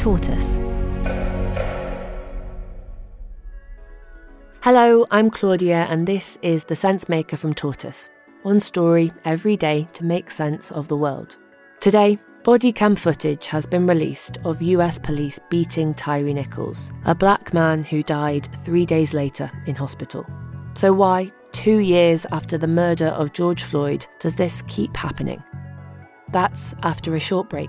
Tortoise. Hello, I'm Claudia, and this is The Sensemaker from Tortoise. One story every day to make sense of the world. Today, body cam footage has been released of US police beating Tyre Nichols, a black man who died three days later in hospital. So, why, two years after the murder of George Floyd, does this keep happening? That's after a short break.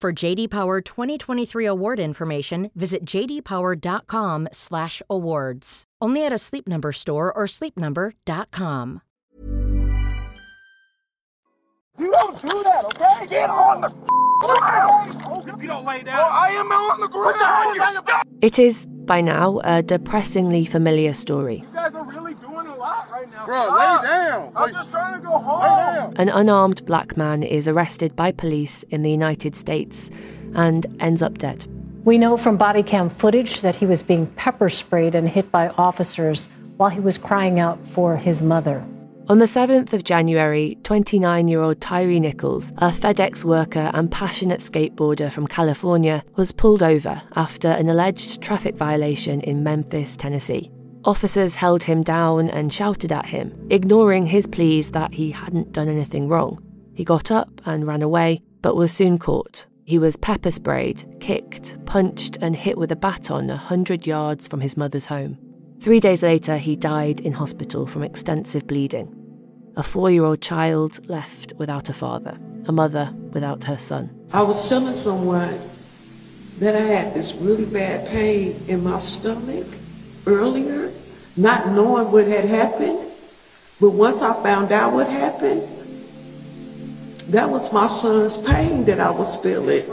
For JD Power 2023 award information, visit jdpower.com/awards. Only at a Sleep Number store or sleepnumber.com. You don't do that, okay? Get on the ground. If you don't lay down, I am on the ground. Put your hands on your It is, by now, a depressingly familiar story. You guys are really doing a lot right now. Bro, lay down. I'm just trying to go home. An unarmed black man is arrested by police in the United States and ends up dead. We know from body cam footage that he was being pepper sprayed and hit by officers while he was crying out for his mother. On the 7th of January, 29 year old Tyre Nichols, a FedEx worker and passionate skateboarder from California, was pulled over after an alleged traffic violation in Memphis, Tennessee. Officers held him down and shouted at him, ignoring his pleas that he hadn't done anything wrong. He got up and ran away, but was soon caught. He was pepper sprayed, kicked, punched, and hit with a baton a hundred yards from his mother's home. Three days later, he died in hospital from extensive bleeding. A four year old child left without a father, a mother without her son. I was telling someone that I had this really bad pain in my stomach earlier, not knowing what had happened. But once I found out what happened, that was my son's pain that I was feeling.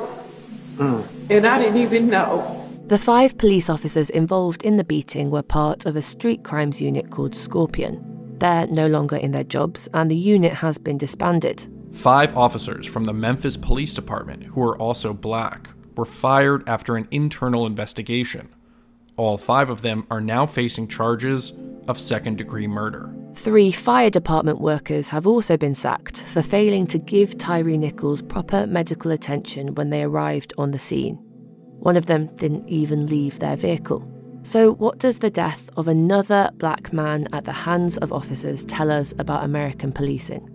Mm. And I didn't even know. The five police officers involved in the beating were part of a street crimes unit called Scorpion. They're no longer in their jobs, and the unit has been disbanded. Five officers from the Memphis Police Department, who are also black, were fired after an internal investigation. All five of them are now facing charges of second degree murder. Three fire department workers have also been sacked for failing to give Tyre Nichols proper medical attention when they arrived on the scene. One of them didn't even leave their vehicle. So, what does the death of another black man at the hands of officers tell us about American policing?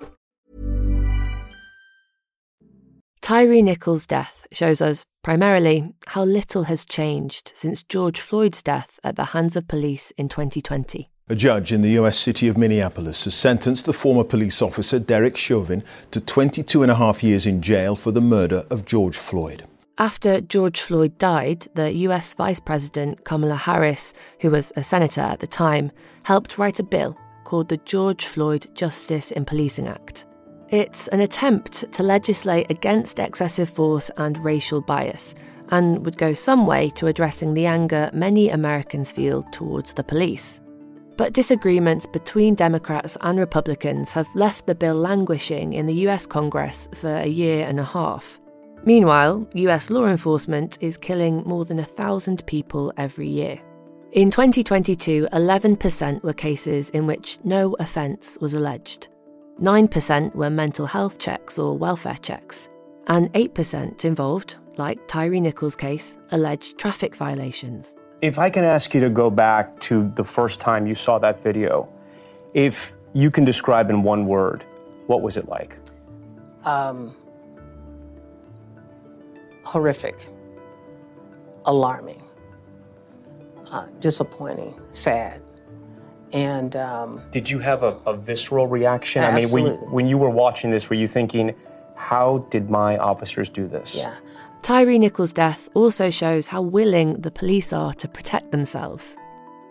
Tyre Nichols' death shows us, primarily, how little has changed since George Floyd's death at the hands of police in 2020. A judge in the US city of Minneapolis has sentenced the former police officer Derek Chauvin to 22 and a half years in jail for the murder of George Floyd. After George Floyd died, the US Vice President Kamala Harris, who was a senator at the time, helped write a bill called the George Floyd Justice in Policing Act. It's an attempt to legislate against excessive force and racial bias, and would go some way to addressing the anger many Americans feel towards the police. But disagreements between Democrats and Republicans have left the bill languishing in the US Congress for a year and a half. Meanwhile, US law enforcement is killing more than a thousand people every year. In 2022, 11% were cases in which no offence was alleged. 9% were mental health checks or welfare checks, and 8% involved, like Tyre Nichols' case, alleged traffic violations. If I can ask you to go back to the first time you saw that video, If you can describe in one word, what was it like? Um, horrific, alarming, uh, disappointing, sad. And um, Did you have a, a visceral reaction? I mean, when, when you were watching this, were you thinking, how did my officers do this? yeah, Tyre Nichols' death also shows how willing the police are to protect themselves.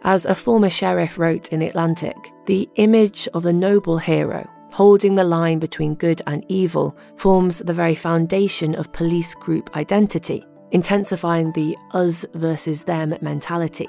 As a former sheriff wrote in The Atlantic, the image of the noble hero holding the line between good and evil forms the very foundation of police group identity, intensifying the us versus them mentality.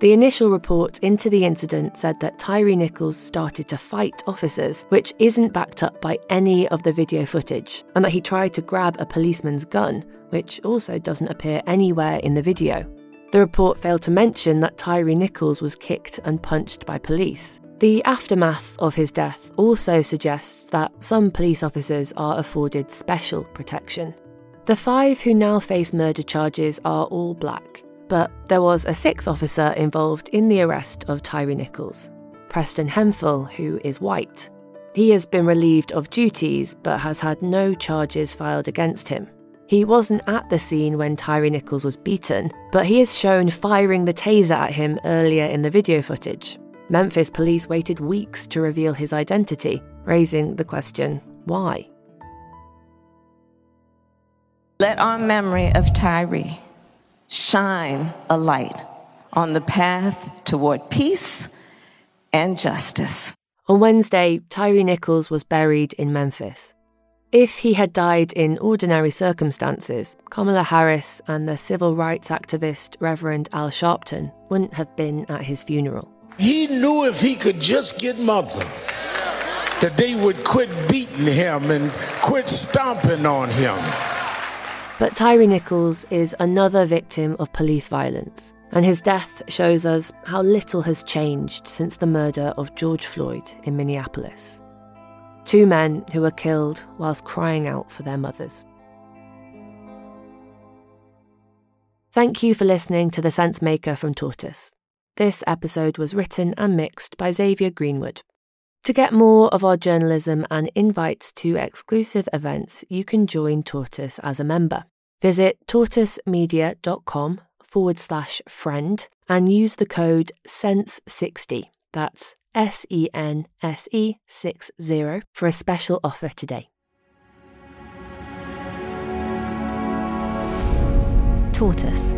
The initial report into the incident said that Tyre Nichols started to fight officers, which isn't backed up by any of the video footage, and that he tried to grab a policeman's gun, which also doesn't appear anywhere in the video. The report failed to mention that Tyre Nichols was kicked and punched by police. The aftermath of his death also suggests that some police officers are afforded special protection. The five who now face murder charges are all black, but there was a sixth officer involved in the arrest of Tyre Nichols, Preston Hemphill, who is white. He has been relieved of duties but has had no charges filed against him. He wasn't at the scene when Tyre Nichols was beaten, but he is shown firing the taser at him earlier in the video footage. Memphis police waited weeks to reveal his identity, raising the question why? Let our memory of Tyre shine a light on the path toward peace and justice. On Wednesday, Tyre Nichols was buried in Memphis. If he had died in ordinary circumstances, Kamala Harris and the civil rights activist Reverend Al Sharpton wouldn't have been at his funeral. He knew if he could just get mother, that they would quit beating him and quit stomping on him. But Tyre Nichols is another victim of police violence, and his death shows us how little has changed since the murder of George Floyd in Minneapolis. Two men who were killed whilst crying out for their mothers. Thank you for listening to The Sensemaker from Tortoise. This episode was written and mixed by Xavier Greenwood. To get more of our journalism and invites to exclusive events, you can join Tortoise as a member. Visit tortoisemedia.com forward slash friend and use the code SENSE60. That's S E N S E 60 for a special offer today. Tortoise.